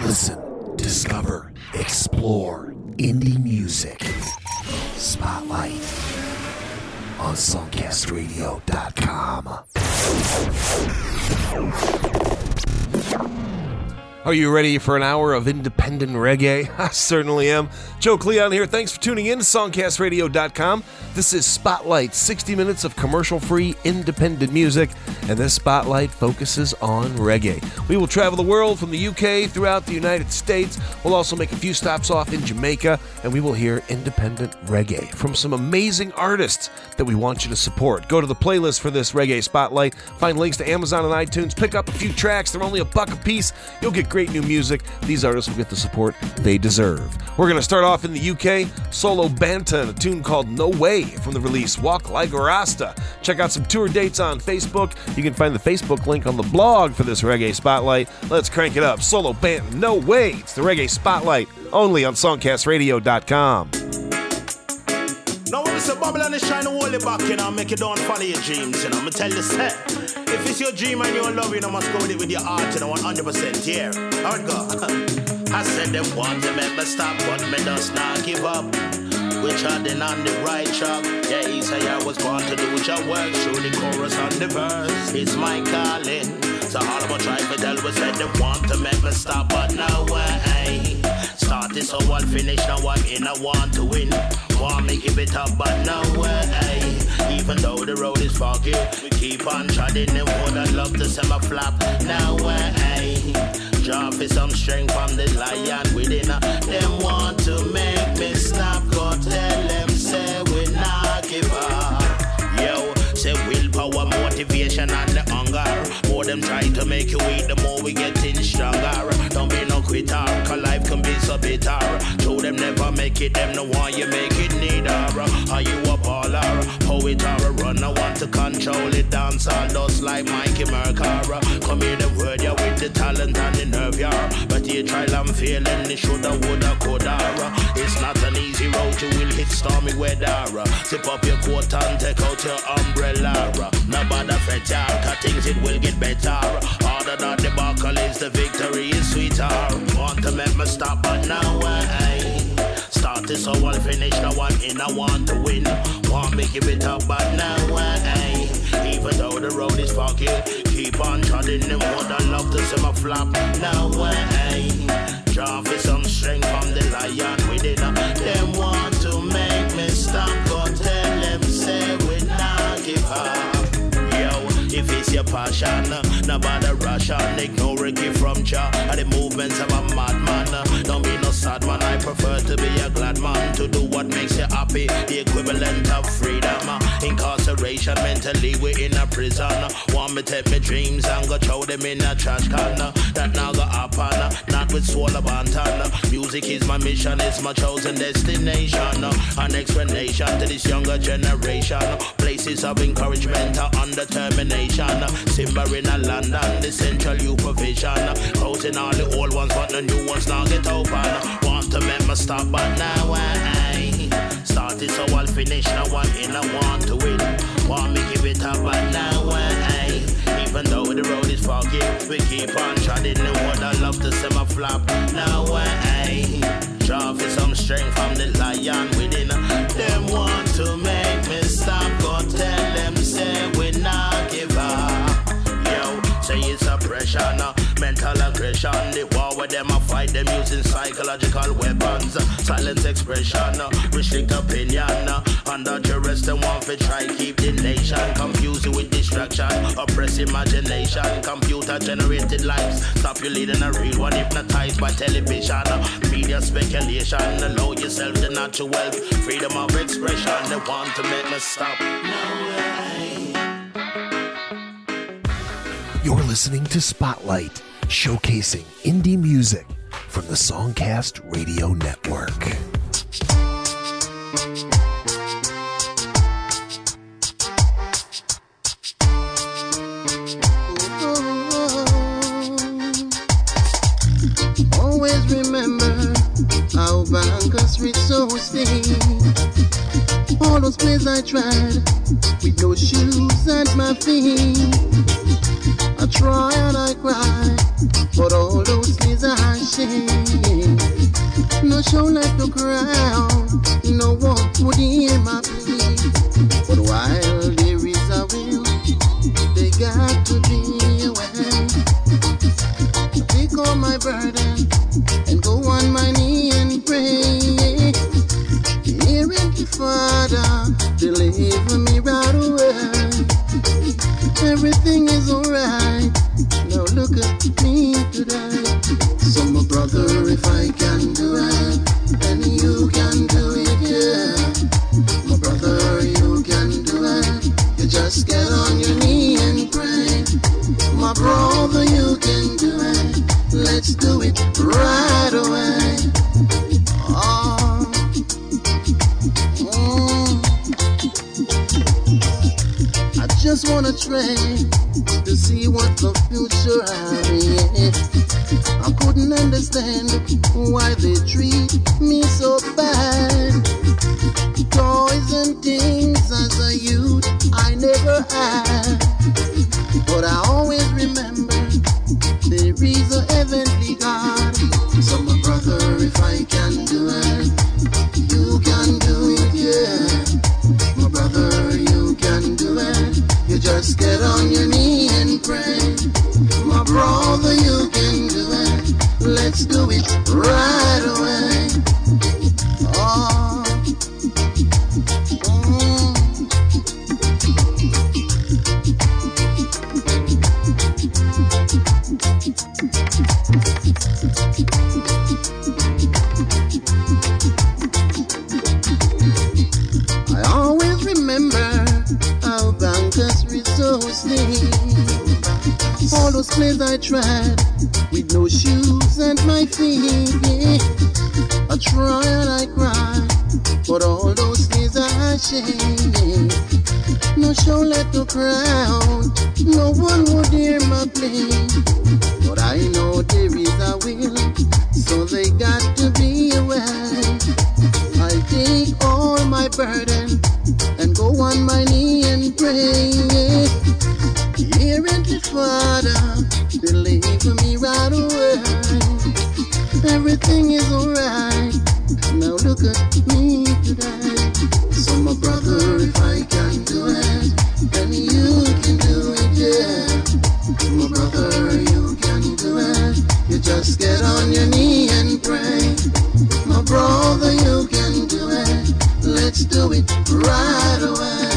Listen, discover, explore indie music. Spotlight on songcastradio.com. Are you ready for an hour of independent reggae? I certainly am. Joe Cleon here. Thanks for tuning in to songcastradio.com. This is Spotlight, 60 minutes of commercial free independent music, and this spotlight focuses on reggae. We will travel the world from the UK throughout the United States. We'll also make a few stops off in Jamaica, and we will hear independent reggae from some amazing artists that we want you to support. Go to the playlist for this reggae spotlight, find links to Amazon and iTunes, pick up a few tracks. They're only a buck a piece. You'll get great new music. These artists will get the support they deserve. We're going to start off in the UK, Solo Banton, a tune called No Way from the release Walk Like a Rasta. Check out some tour dates on Facebook. You can find the Facebook link on the blog for this reggae spotlight. Let's crank it up. Solo Banton, No Way. It's the reggae spotlight only on songcastradio.com. Now when it's a Babylon is trying to hold it back, you know, make you don't follow your dreams, you know. Gonna tell you, say, if it's your dream and your love, you know, must go with it with your heart, you know, 100%, yeah. It go? I said they want to make me stop, but me does not give up. We're charting on the right track. Yeah, he say I was born to do your work. Through the chorus and the verse. It's my calling. So all of my tribe tell we said they want to make me stop, but no way. Started so I'll finish, now I'm in, I want to win. Want me give it up, but no way. Even though the road is foggy, we keep on treading and would I love to see my flap. No way. Draw for some strength from the lion within. Them want to make me stop, go tell them say make it, them no want you make it neither. Are you a baller, poet or a runner? Want to control it, dance all dust like Mikey Mercara. Come here, the word, yeah, with the talent and the nerve, yeah. But you try and failing, it shoulda, woulda, coulda. It's not an easy road, you will hit stormy weather. Zip up your coat and take out your umbrella. Nobody fret, yeah, cause things it will get better. Harder than the buckle is the victory is sweeter. Want to make me stop, but no way. Started so I'll finish, now I'm in, I want to win. Want me give it up, but no way. Even though the road is foggy, keep on trotting and would I love to see my flop. No way. Draw for some strength from the lion within. Them want to make me stop, your passion, nobody rush on, ignore gift from Jah. And the movements of a madman. Don't be no sad man, I prefer to be a glad man. To do what makes you happy, the equivalent of freedom. Incarceration, mentally we in a prison. Want me take my dreams and go throw them in a trash can. That now go happen, not with Solo Banton. Music is my mission, it's my chosen destination. An explanation to this younger generation. Places of encouragement determination. Simba in a London, the central youth provision. Closing all the old ones, but the new ones now get open. Want to make me stop, but now I started, so I'll finish. Now I'm in, I want to win. Want me give it up, but now I even though the road is foggy, we keep on trotting and would I love to see my flop. Now I draw for some strength from the lion within. Them want to make mental. The war with them, I fight them using psychological weapons. Silence expression, uh, restrict opinion. Uh, under duress, they want to try keep the nation confused with distraction. Oppress imagination, computer generated lives. Stop you leading a real one, hypnotized by television. Uh, media speculation, allow yourself the natural wealth. Freedom of expression, they want to make me stop. No way. You're listening to Spotlight, showcasing indie music from the Songcast Radio Network. Always remember how bankers reach so steep. All those places I tried with no shoes at my feet. I try and I cry, but all those tears are shame. No show like the crowd, no one would hear my plea. But while there is a will, they got to be a way. Take all my burden and go on my knee and pray. Hearing the Father, deliver me right away. Everything is alright. Now look at me today. So my brother, if I can do it, then you can do it, yeah. My brother, you can do it. You just get on your knee and pray. My brother, you can do it. Let's do it right away. Just wanna see what the future has. I couldn't understand why they treat me so bad. Toys and things as a youth I never had, but I always remember there is a heavenly God. So my brother, if I can do it, deliver me right away. Everything is alright. Now look at me today. So my brother, if I can do it, then you can do it, yeah. My brother, you can do it. You just get on your knee and pray. My brother, you can do it. Let's do it right away.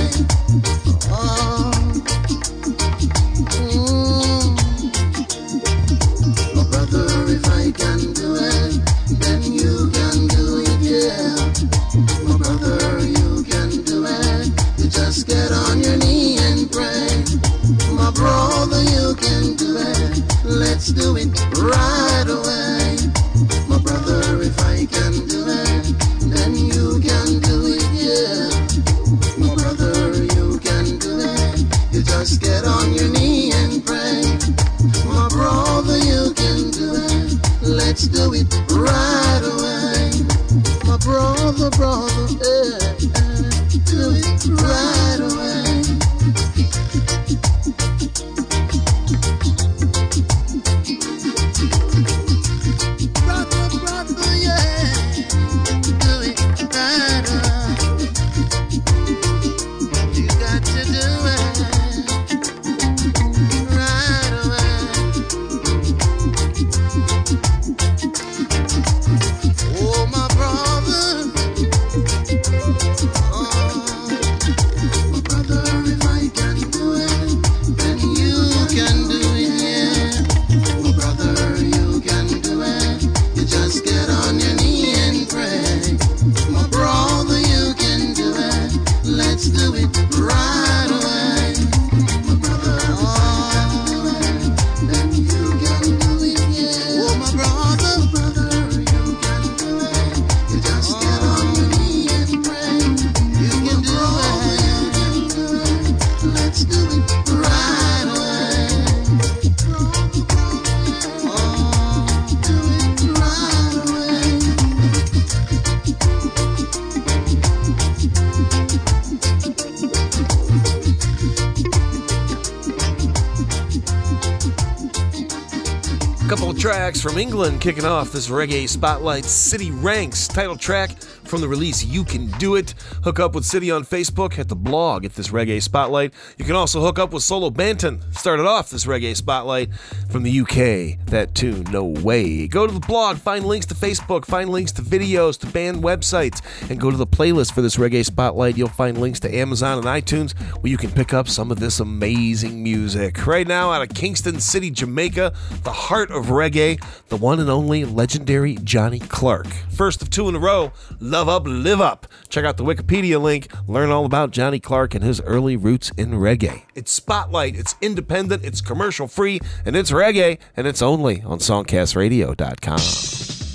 From England kicking off this reggae spotlight. City Ranks, title track from the release You Can Do It. Hook up with City on Facebook at the blog at this reggae spotlight. You can also hook up with Solo Banton. Started off this reggae spotlight from the UK. That tune, No Way. Go to the blog, find links to Facebook, find links to videos, to band websites, and go to the playlist for this reggae spotlight. You'll find links to Amazon and iTunes where you can pick up some of this amazing music. Right now, out of Kingston City, Jamaica, the heart of reggae, the one and only legendary Johnny Clarke. First of two in a row, Love Up, Live Up. Check out the Wikipedia link, learn all about Johnny Clarke and his early roots in reggae. It's Spotlight, it's independent, it's commercial free, and it's reggae, and it's only on SongcastRadio.com.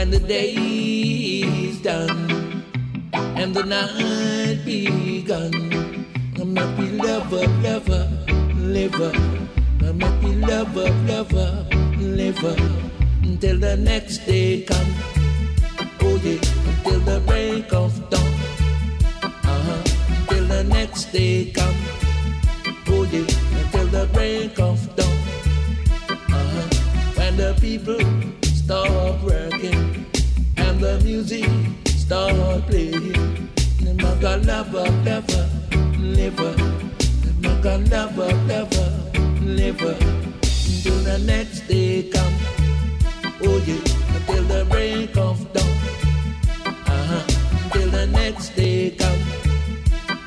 When the day is done and the night begun, I'm happy lover, lover, liver. I'm happy lover, lover, liver. Until the next day come. Oh yeah, until the break of dawn. Uh-huh. Until the next day come. Oh yeah, until the break of dawn. Uh-huh. When the people start working and the music start playing. Lover, liver. Them a go lover, lover, liver. Until the next day come. Oh yeah, until the break of dawn. Uh-huh. Until the next day come.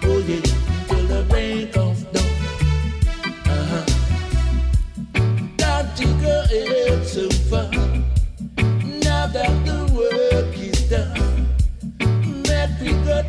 Oh yeah, until the break of dawn. Uh-huh. Don't you go ahead so far.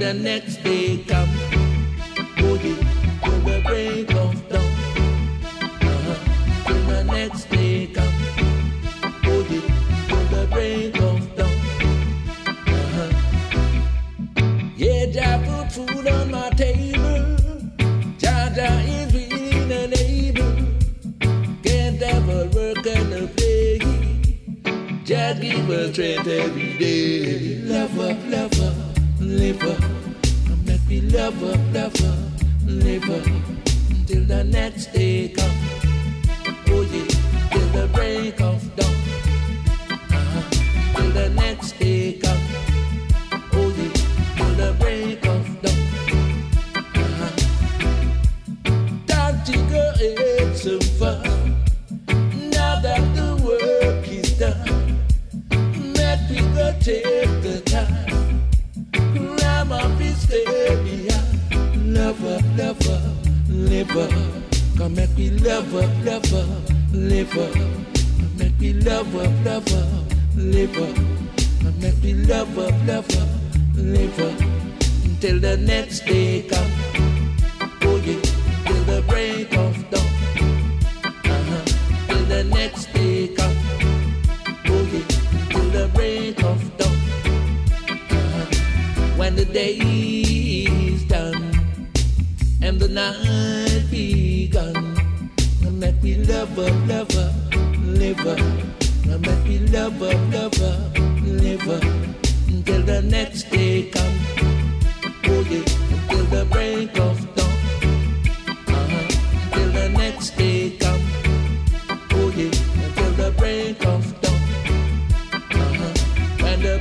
the next day come.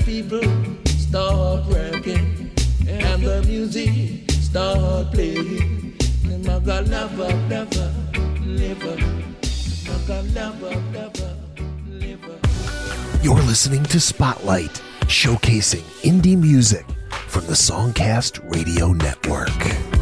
The people start working music start playing. Never, never, never, never, never, never. You're listening to Spotlight, showcasing indie music from the Songcast Radio Network.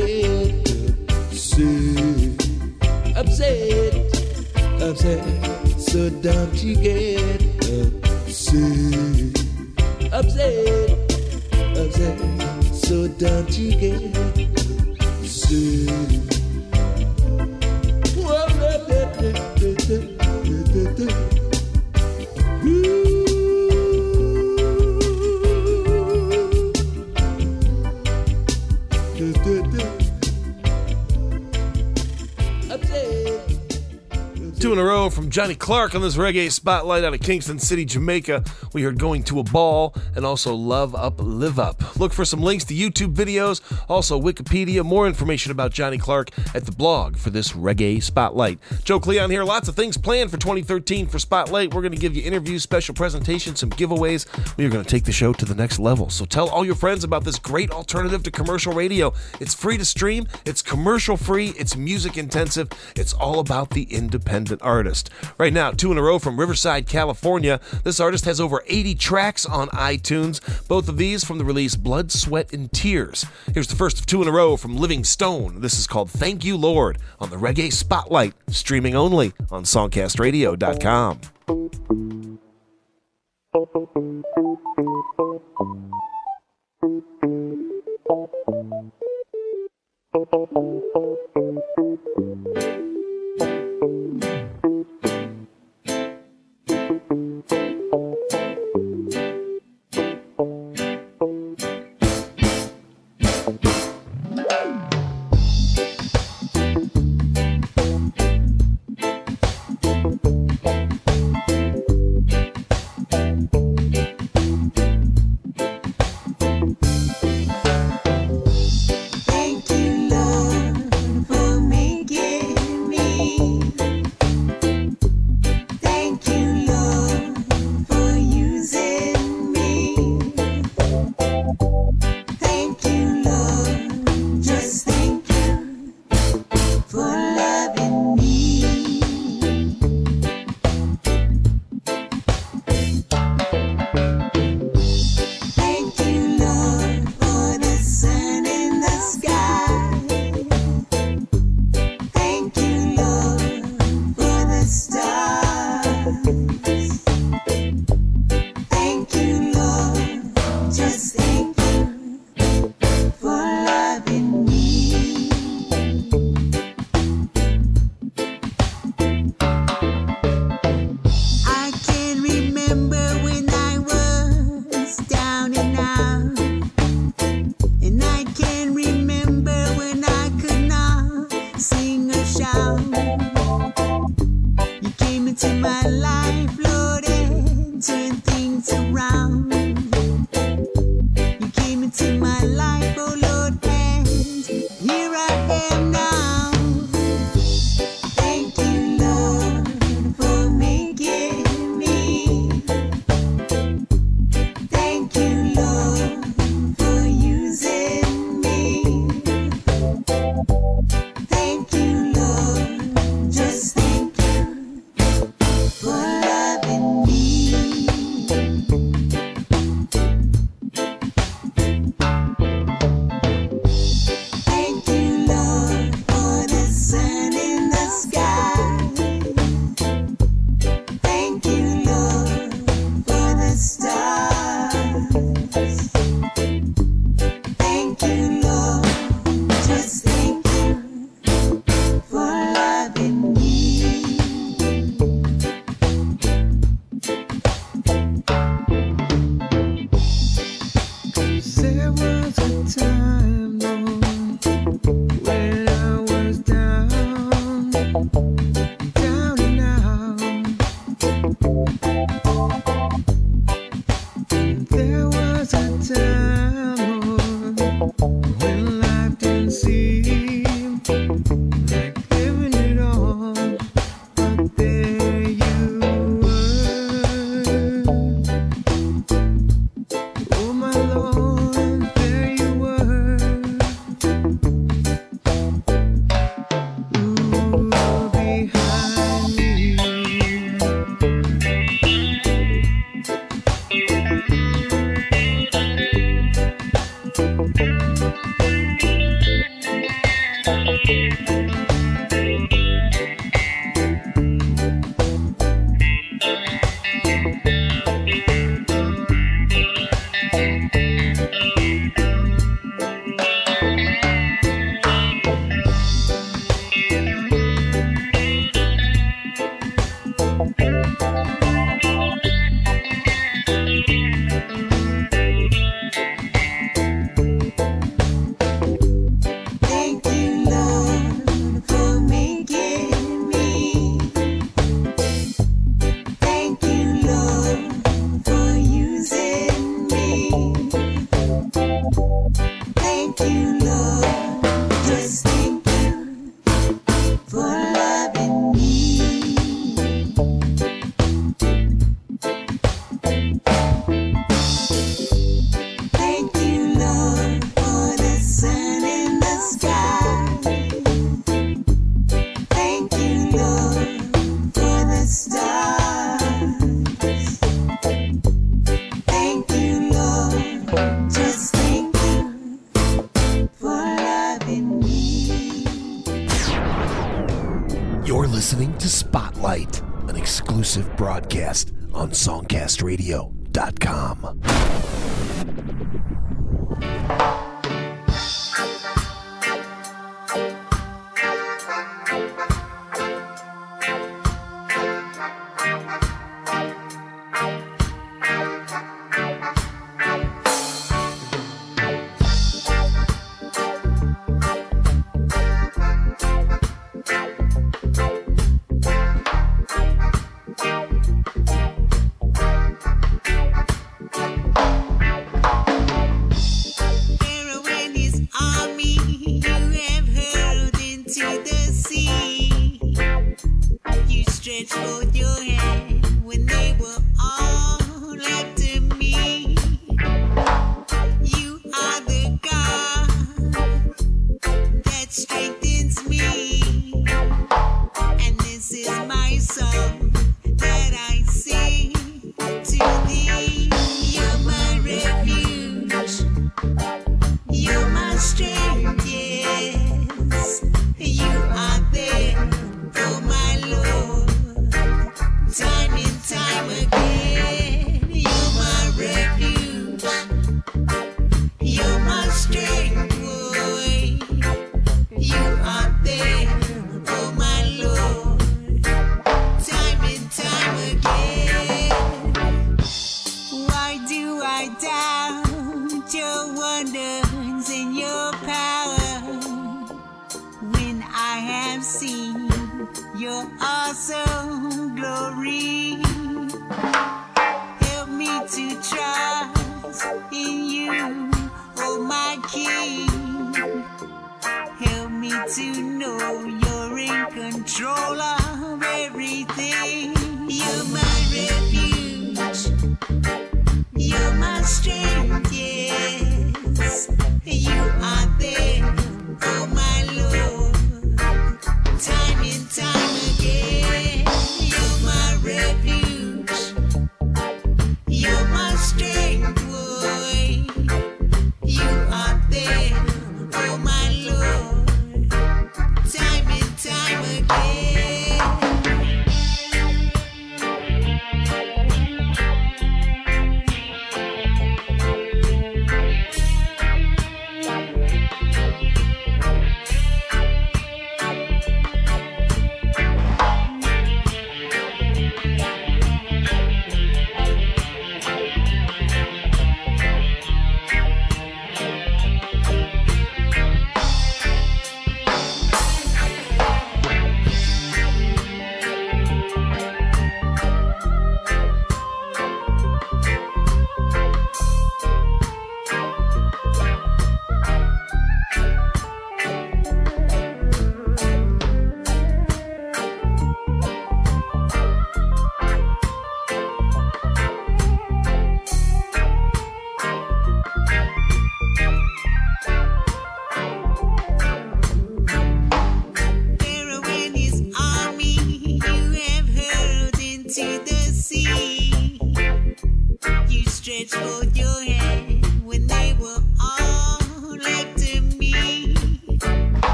Get upset, upset, upset. So don't you get upset, upset, upset. So don't you get upset. Johnny Clarke on this reggae spotlight out of Kingston City, Jamaica. We heard Going to a Ball and also Love Up, Live Up. Look for some links to YouTube videos, also Wikipedia, more information about Johnny Clark at the blog for this reggae spotlight. Joe Cleon here. Lots of things planned for 2013 for Spotlight. We're going to give you interviews, special presentations, some giveaways. We are going to take the show to the next level. So tell all your friends about this great alternative to commercial radio. It's free to stream, it's commercial free, it's music intensive, it's all about the independent artist. Right now, two in a row from Riverside, California. This artist has over 80 tracks on iTunes, both of these from the release Blood, Sweat, and Tears. Here's the first of two in a row from Living Stone. This is called Thank You, Lord, on the Reggae Spotlight, streaming only on songcastradio.com. Thank you.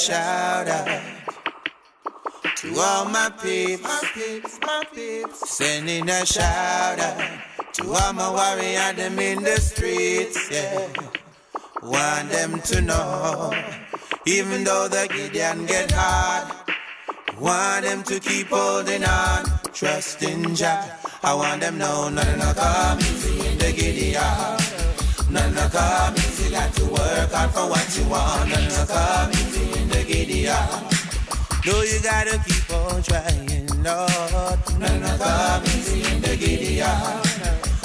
Shout out to all my peeps. Sending a shout out to all my warriors them in the streets, yeah. Want them to know, even though the Gideon get hard, want them to keep holding on, trust in Jah. I want them know nothing no come easy in the Gideon. Nothing no come easy, got to work hard for what you want. Nothing no come easy No, you gotta keep on trying, Lord. No come easy in the Gideon.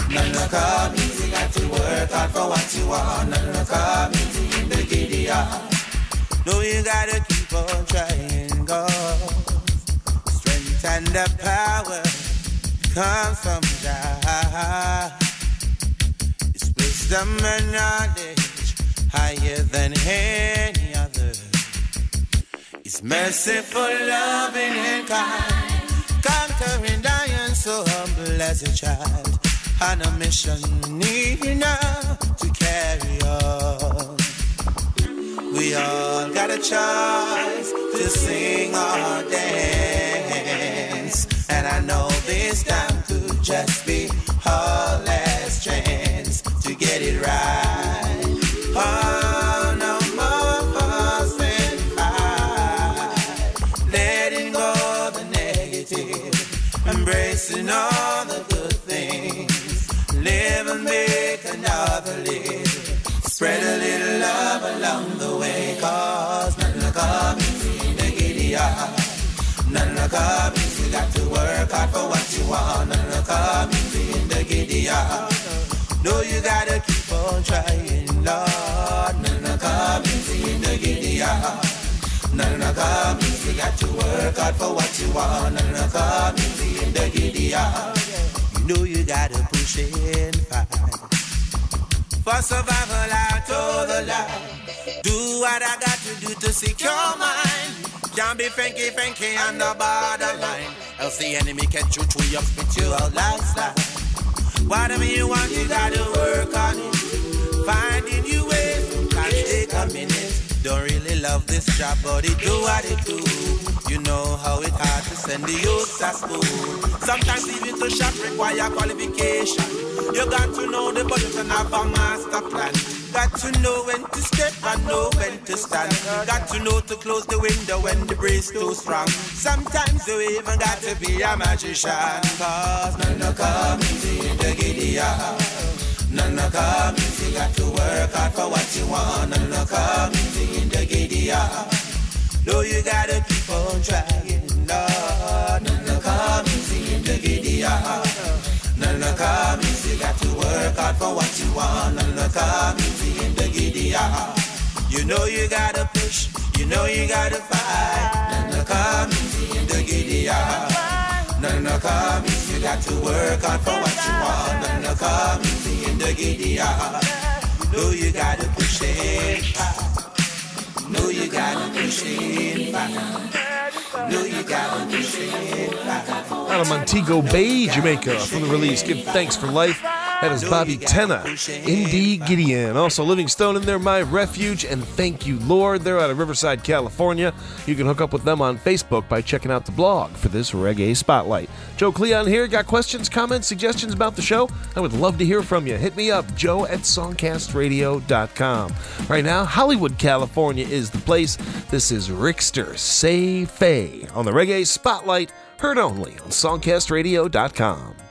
No come easy, got to work hard for what you want. No come easy in the Gideon. No, you gotta keep on trying, God. Strength and the power comes from God. It's wisdom and knowledge higher than any It's merciful, loving, and kind. Conquering giants, so humble as a child. On a mission, need now to carry on. We all got a choice to sing or dance. And I know this time could just be our last chance to get it right. Come easy, got to work hard for what you want. Will come easy in the Gideon. No, you gotta keep on trying, Lord. Will come easy in the Gideon. Nothing will come easy, got to work hard for what you want. Will come easy in the Gideon. You know you gotta push and fight. For survival out of the line. Do what I got to do to secure mine. Can't be franky, franky on the borderline. Else the enemy can shoot through your spit you out like slime. Whatever you want, you gotta work on it. Finding new ways, can't take a minute. Don't really love this job, but it do what it do. You know how it hard to send the youth to school. Sometimes even to shop require qualification. You got to know the budget and have a master plan. Got to know when to step and know when to stand. Got to know to close the window when the breeze too strong. Sometimes you even got to be a magician. Cause none no come easy in the Gideon. None no come easy, got to work hard for what you want. None no come easy in the Gideon. No, you gotta keep on trying, Lord. None no come easy in the Gideon. None no come easy, got to work hard for what you want. None no come easy in the Gideon. You know you gotta push, you know you gotta fight. None no come easy in the Gideon. None no come easy, you got to work hard for what you want. None no come easy in the. You know you. Know you gotta push it. Know you gotta push it. Out of Montego Bay, Jamaica, from the release Give Thanks for Life. That is Bobby Tenna, In the Gideon. Also, Living Livingstone in there, My Refuge, and Thank You Lord. They're out of Riverside, California. You can hook up with them on Facebook by checking out the blog for this reggae spotlight. Joe Cleon here. Got questions, comments, suggestions about the show? I would love to hear from you. Hit me up, joe at songcastradio.com. Right now, Hollywood, California is the place. This is Rickster Say Fay on the Reggae Spotlight, heard only on songcastradio.com.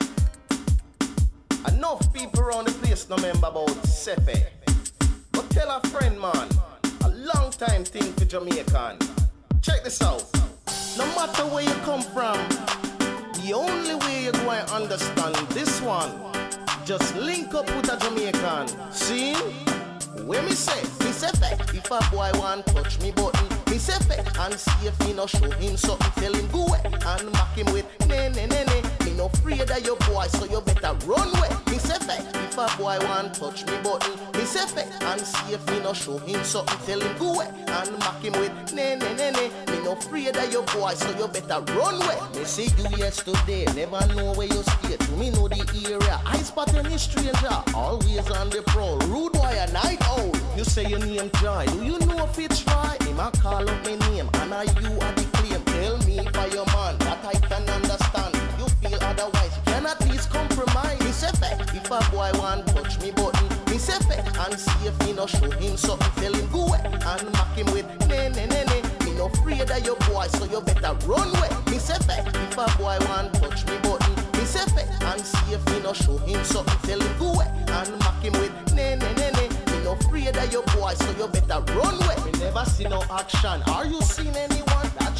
Enough people around the place no remember about Sefe. But tell a friend, man, a long time thing for Jamaican. Check this out. No matter where you come from, the only way you're going to understand this one, just link up with a Jamaican. See? Where me say, me say if a boy want touch me button, me say and see if me no show him something, tell him go away, and mock him with ne ne ne ne. Me no afraid of your boy, so you better run away. Me say fe, if a boy want touch me button, me say fe, and see if me no show him something, tell him go away and mock him with ne ne ne ne. Me no afraid of your boy, so you better run away. Me see you yesterday, never know where you stay. To me know the area, I spot any stranger, always on the prowl. Rude boy a night owl. You say your name Joy, do you know if it's right? Him a call up my name, and I you are the claim. Tell me for your man and see if me no show him something. Tell him go away and mock him with ne ne ne ne. Me no afraid of your boy, so you better run away. Me say fe, if a boy want touch me button, me say fe, and see if me no show him something. Tell him go away and mock him with ne ne ne ne. Me no afraid of your boy, so you better run away. Me never see no action. Are you seen anyone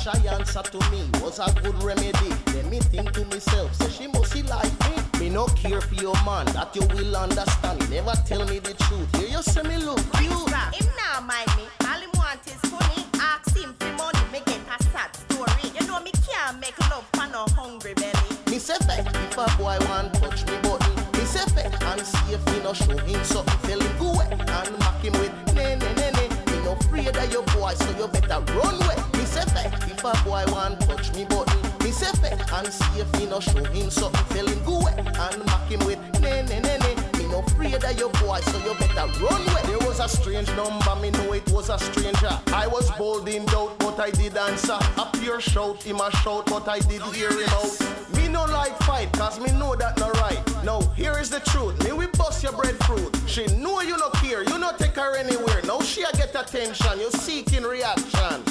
shy answer to me was a good remedy? Let me think to myself, say she must see like me. Me no care for your man, that you will understand. Never tell me the truth. Here you say me look cute. Him now mind me, all him want is funny. Ask him for money, me get a sad story. You know me can't make love for no hungry belly. Me say fe, if a boy want touch me button, me say fe, and see if me no show him something, tell him go away and mock him with ne ne ne ne. Me no afraid of your boy, so you better run away. A boy want touch me button, me say fe, and see if me no show him something, tell him go away and mock him with ne ne ne ne. Me no afraid of your boy, so you better run away. There was a strange number, me know it was a stranger. I was bold in doubt, but I did answer. A pure shout, him a shout, but I did hear him out. Me no like fight, cause me know that no right. Now, here is the truth. Me we bust your breadfruit. She know you no care, you no take her anywhere. Now she a get attention, you seeking reaction.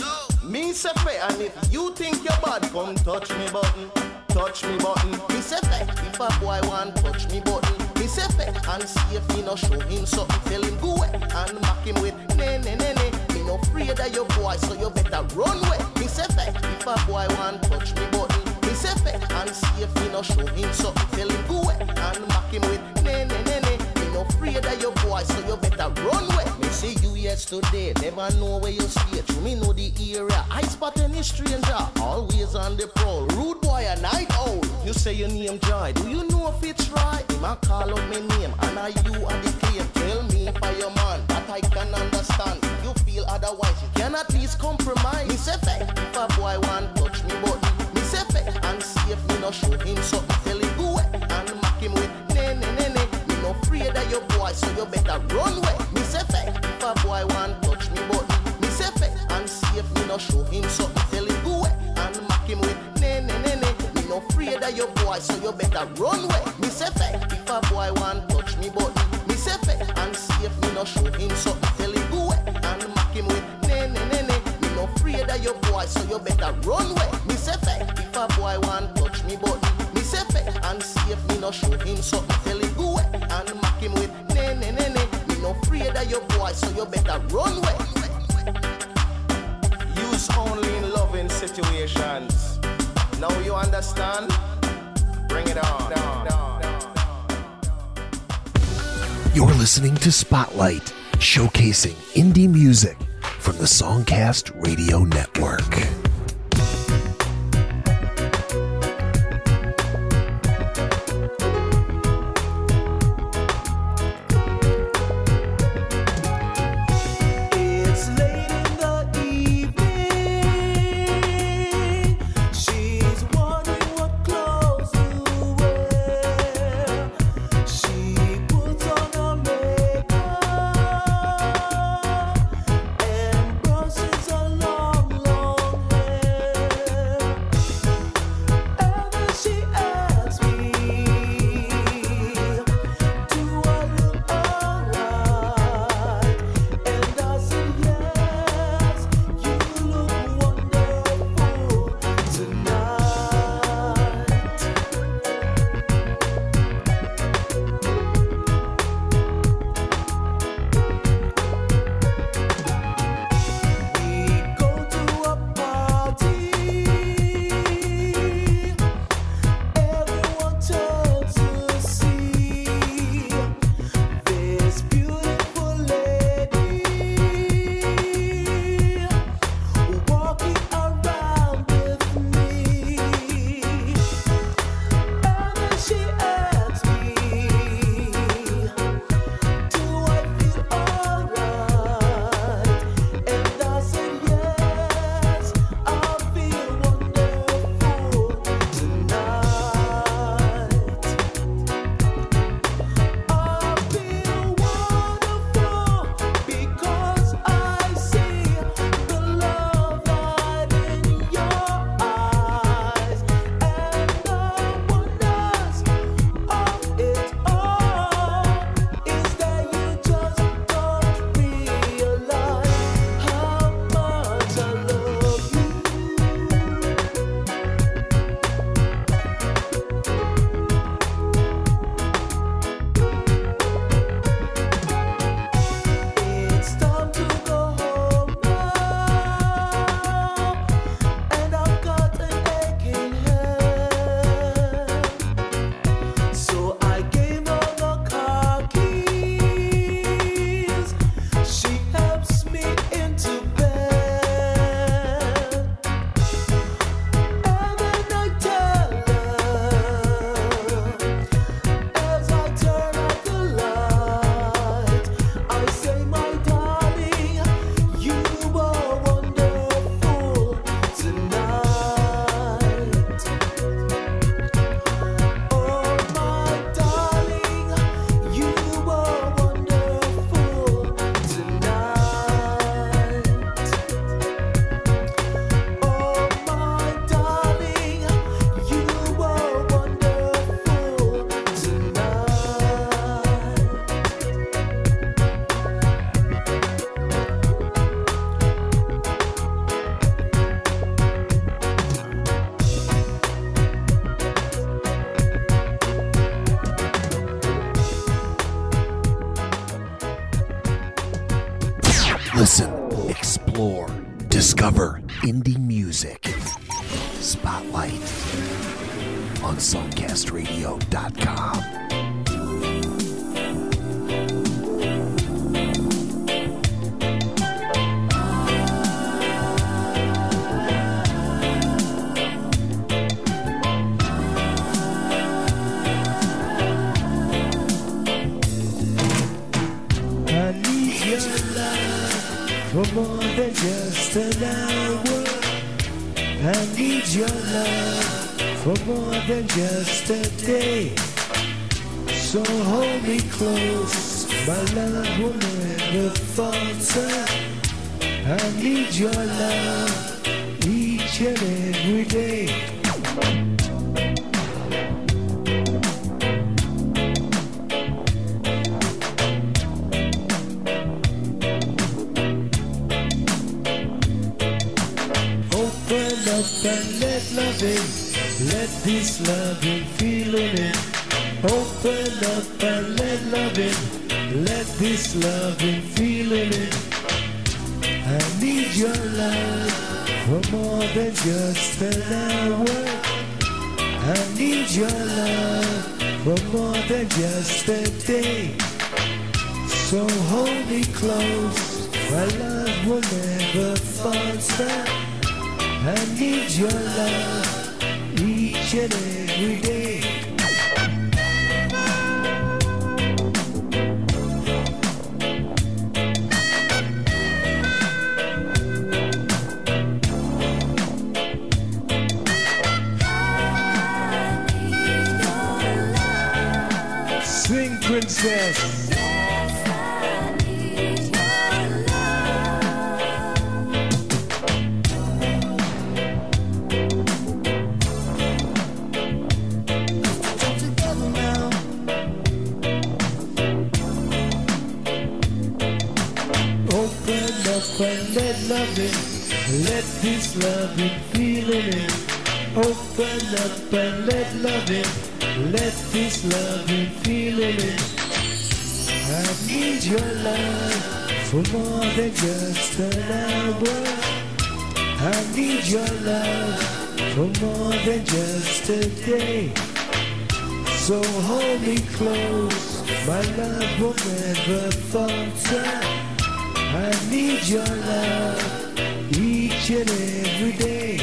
Me say fe, and if you think you're bad, come touch me button. Touch me button. Me say fe, if a boy want touch me button. Me say fe, and see if me no show him something. Tell him go away and mock him with ne ne ne ne. Me no afraid of your boy, so you better run away. Me say fe, if a boy want touch me button. Me say fe, and see if me no show him something. Tell him go away and mock him with ne ne ne ne. Me no afraid of your boy, so you better run away. Yesterday, never know where you stay. To me know the area, I spot any stranger, always on the prowl. Rude boy a night owl. You say your name Joy, do you know if it's right? Him a call out my name, and I you are the claim. Tell me for your man that I can understand. If you feel otherwise, you can at least compromise. Me say fe, if a boy want touch me button, me say and see if me no show him something. Tell him go and mock him with ne ne ne ne. No afraid of your boy, so you better run away. Me say fe, if a boy want touch me button, me say fe, and see if me no show him something. Tell him go away and mock him with ne ne ne ne. Me no afraid of your boy, so you better run away. Me say fe, if a boy want touch me button, me say fe, and see if me no show him something. Tell him go away and mock him with ne ne ne ne. Me no afraid of your boy, so you better run away. Me say fe, if a boy want touch me button, me say and if me no show him something. Tell him go away and mock him with. Me no afraid of your boy, so you better run away. Use only in loving situations. Now you understand? Bring it on. You're listening to Spotlight, showcasing indie music from the Songcast Radio Network. More than just a day. So hold me close, my love will never falter. I need your love each and every day. Open up and let love in. Let this loving feeling in. Open up and let love in. Let this loving feeling in. I need your love for more than just an hour. I need your love for more than just a day. So hold me close, my love will never falter. I need your love each every day. Princess. And let this loving feeling in. Open up and let love in. Let this loving feeling in. I need your love for more than just an hour. I need your love for more than just a day. So hold me close, my love will never falter. I need your love each and every day.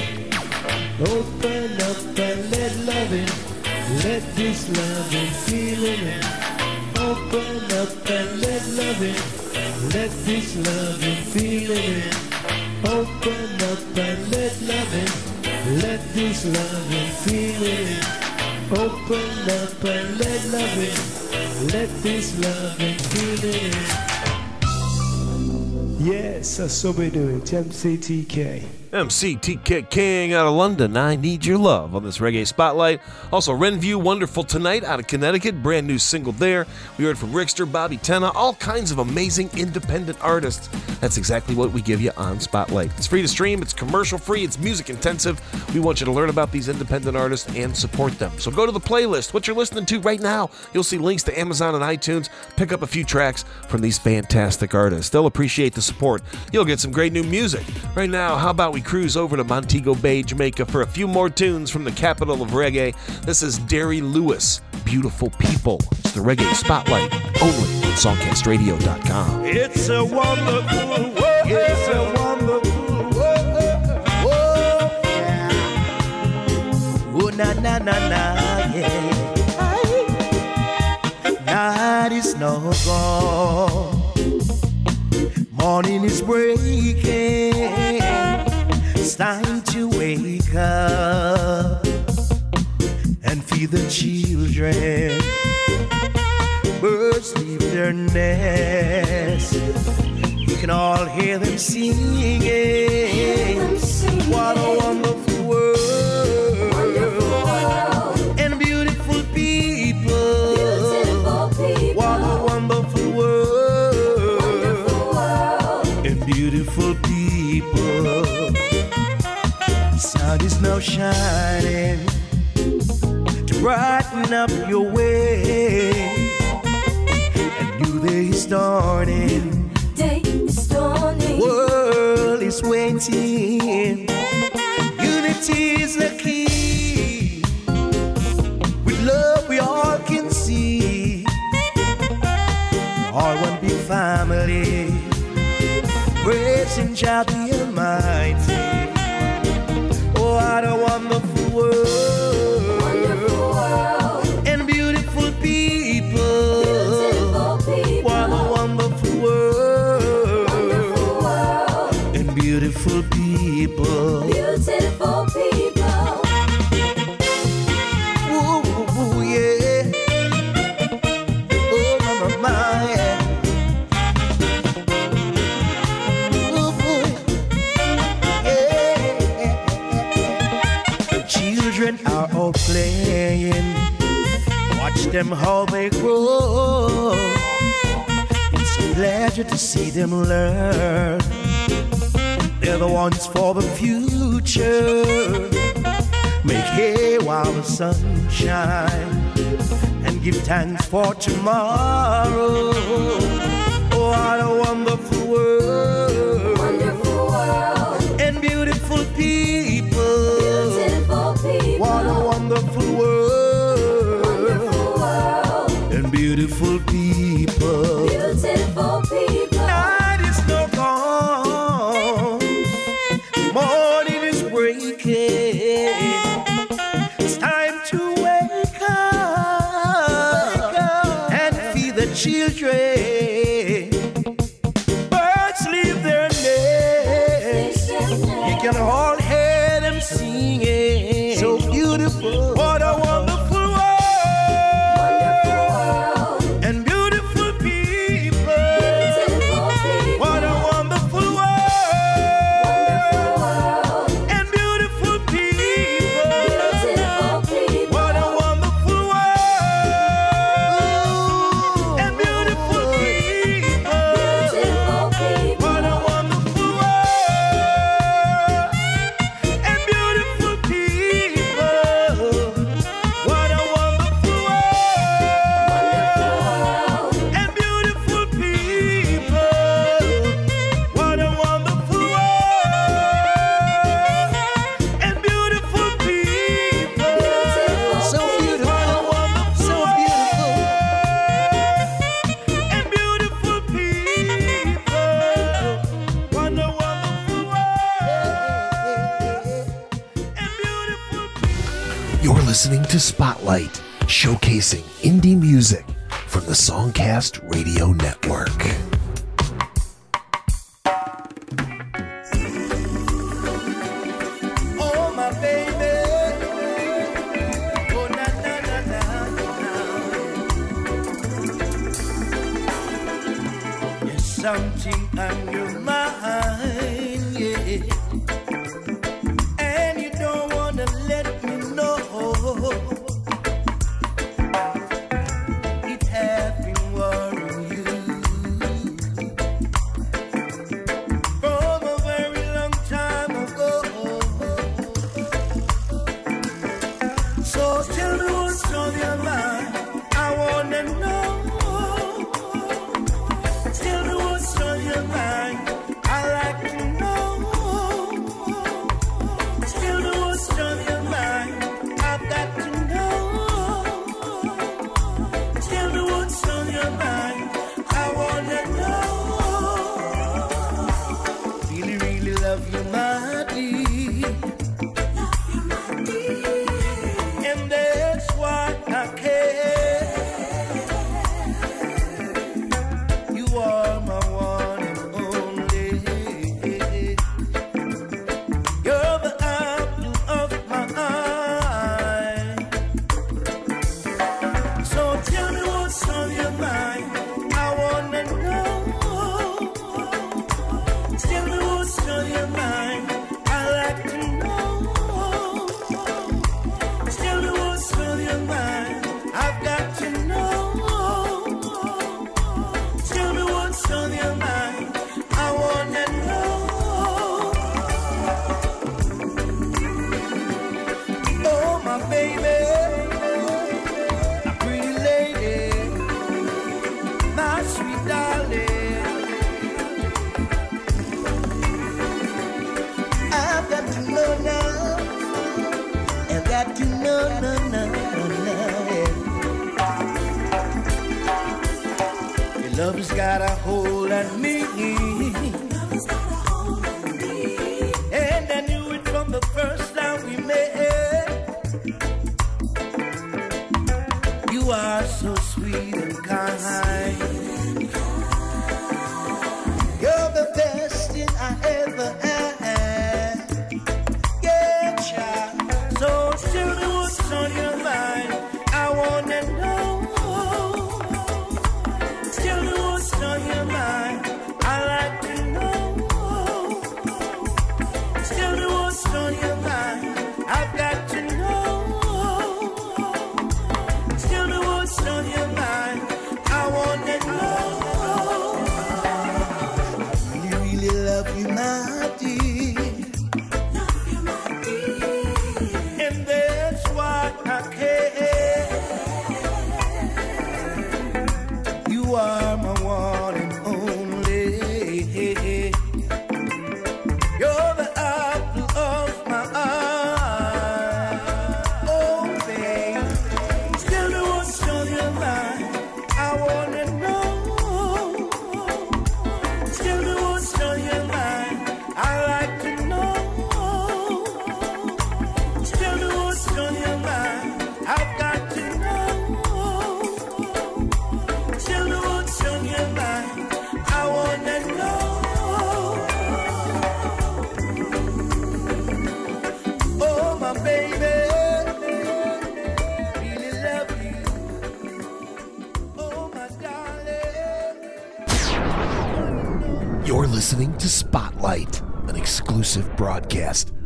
Open up and let love in, let this loving feeling in. Open up and let love in, let this loving feeling in. Open up and let love in, let this loving feeling in. Open up and let love in, let this loving feeling in. Yes, that's what we do it. MCTK. MCTK King out of London. I need your love on this reggae spotlight. Also, Renview Wonderful Tonight out of Connecticut. Brand new single there. We heard from Rickster, Bobby Tenna, all kinds of amazing independent artists. That's exactly what we give you on Spotlight. It's free to stream, it's commercial free, it's music intensive. We want you to learn about these independent artists and support them. So go to the playlist, what you're listening to right now. You'll see links to Amazon and iTunes. Pick up a few tracks from these fantastic artists. They'll appreciate the support. You'll get some great new music. Right now, how about we cruise over to Montego Bay, Jamaica for a few more tunes from the capital of reggae? This is Derry Lewis, Beautiful People. It's the Reggae Spotlight, only on SongcastRadio.com. It's a wonderful world. It's a wonderful world. Oh, yeah. Oh, na na na na, yeah. Night is now gone. Morning is breaking. It's time to wake up and feed the children. Birds leave their nest. You can all hear them singing. What a wonderful shining to brighten up your way. A new day is dawning. Day is dawning. World is waiting. Unity is the key. With love, we all can see. All one big family. Praise and shout the them how they grow. It's a pleasure to see them learn. They're the ones for the future. Make hay while the sun shines and give thanks for tomorrow. Oh, what a wonderful world! people. Beautiful people. Love's got a hold on me. And I knew it from the first time we met. You are so sweet and kind.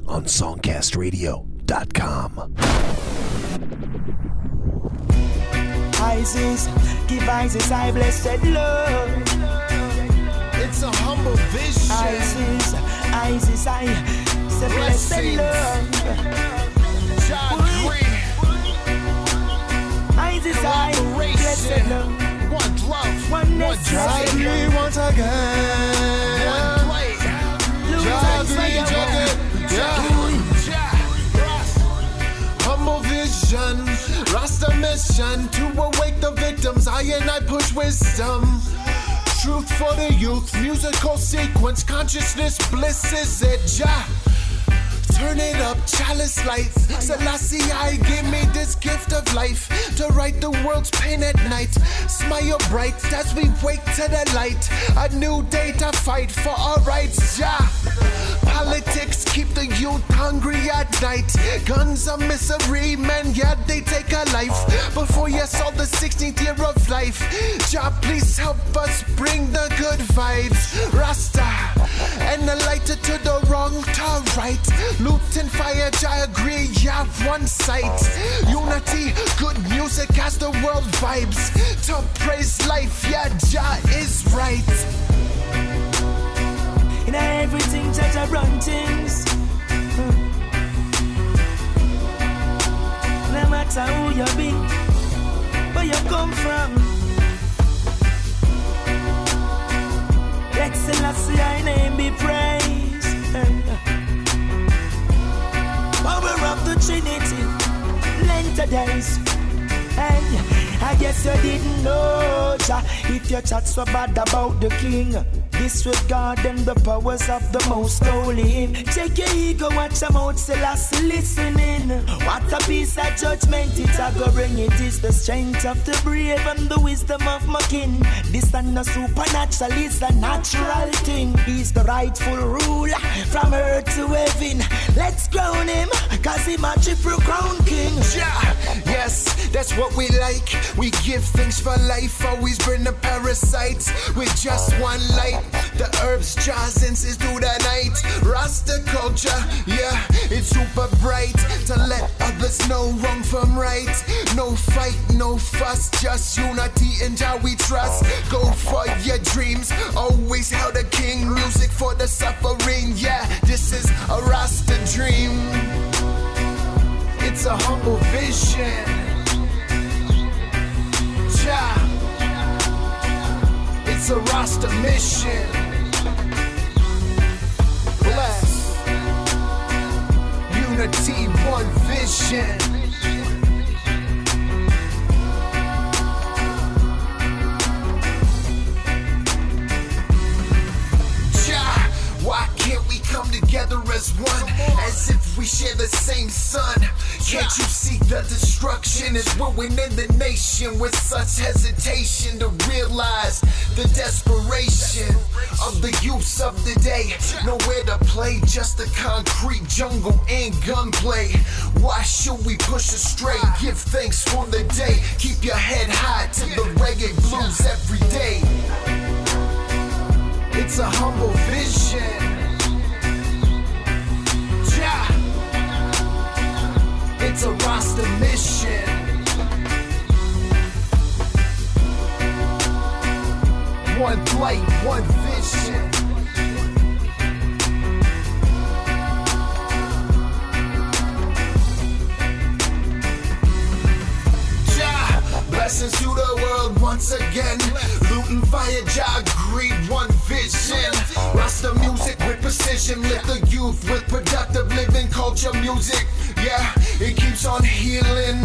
On SongcastRadio.com. Isis, give Isis I blessed love. It's a humble vision. Isis, Isis I say blessed love. John Green. Isis I blessed love. One love. One One necessary. drive. once again. One plate. Jagri, Jagri, yeah. Humble vision, Rasta mission to awake the victims. I and I push wisdom. Truth for the youth, musical sequence, consciousness, bliss is it, Jah. Turn it up, chalice light. Selassie, I give me this gift of life to write the world's pain at night. Smile bright as we wake to the light. A new day to fight for our rights, yeah. Politics keep the youth hungry at night. Guns are misery, man, yeah, they take a life. Before you saw the 16th year of life, Jah, please help us bring the good vibes. Rasta, and the lighter to the wrong to right. Loot and fire, I agree, yeah, one sight. Unity, good music as the world vibes. To praise life, yeah, Jah is right. In everything, Judge, I run things. Hmm. No matter who you be, where you come from. Excellency, I name be praised. Hmm. Power of the Trinity, length of days. And I guess you didn't know, Jah, if your chat so bad about the king. Disregarding the powers of the most holy. Check your ego, watch them out, Selassie listening. What a piece of judgment it a go bring. It is the strength of the brave and the wisdom of my king. This and no supernatural, it's a natural thing. He's the rightful ruler from earth to heaven. Let's crown him, cause he a triple crown king. Yeah, yes, that's what we like. We give things for life, always burn the parasites with just one light. The herbs, jasins is through the night. Rasta culture, yeah, it's super bright to let others know wrong from right. No fight, no fuss, just unity and how we trust. Go for your dreams, always held a king. Music for the suffering, yeah, this is a Rasta dream. It's a humble vision. Ja. It's a Rasta mission. Bless. Unity, one vision. Why can't we come together as one? As if we share the same sun. Can't you see the destruction is ruining the nation with such hesitation to realize the desperation of the youths of the day? Nowhere to play, just the concrete jungle and gunplay. Why should we push astray? Give thanks for the day. Keep your head high to the reggae blues every day. It's a humble vision. Ja. It's a Rasta mission. One light, one vision. Ja, blessings to the world once again. Looting fire, Jah greed, one vision. Rasta music with precision, lift the youth with productive living, culture music. Yeah, it keeps on healing.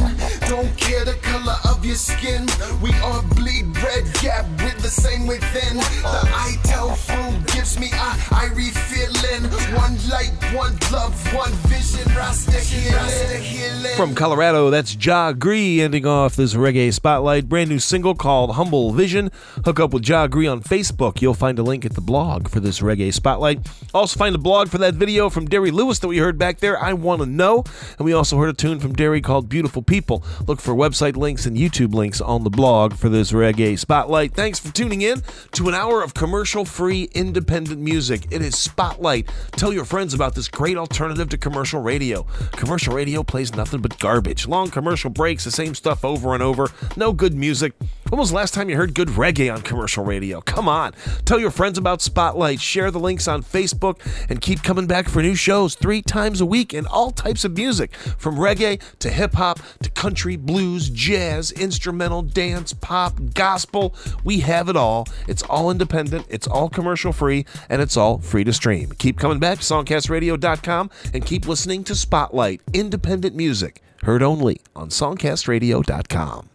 Don't care the color of your skin. We all bleed red, gap with the same within. The I tell fruit gives me a I refilling. One light, one love, one vision. Rasta healing. From Colorado, that's Ja Gree ending off this reggae spotlight. Brand new single called Humble Vision. Hook up with Ja Gree on Facebook. You'll find a link at the blog for this reggae spotlight. Also, find a blog for that video from Derry Lewis that we heard back there. I want to know. And we also heard a tune from Derry called Beautiful People. Look for website links and YouTube links on the blog for this reggae spotlight. Thanks for tuning in to an hour of commercial free independent music. It is Spotlight. Tell your friends about this great alternative to commercial radio. Commercial radio plays nothing but garbage. Long commercial breaks, the same stuff over and over. No good music. When was the last time you heard good reggae on commercial radio? Come on. Tell your friends about Spotlight. Share the links on Facebook and keep coming back for new shows three times a week and all types of music from reggae to hip hop to country, blues, jazz, instrumental, dance, pop, gospel. We have it all. It's all independent, it's all commercial free, and it's all free to stream. Keep coming back to songcastradio.com and keep listening to Spotlight, independent music, heard only on songcastradio.com.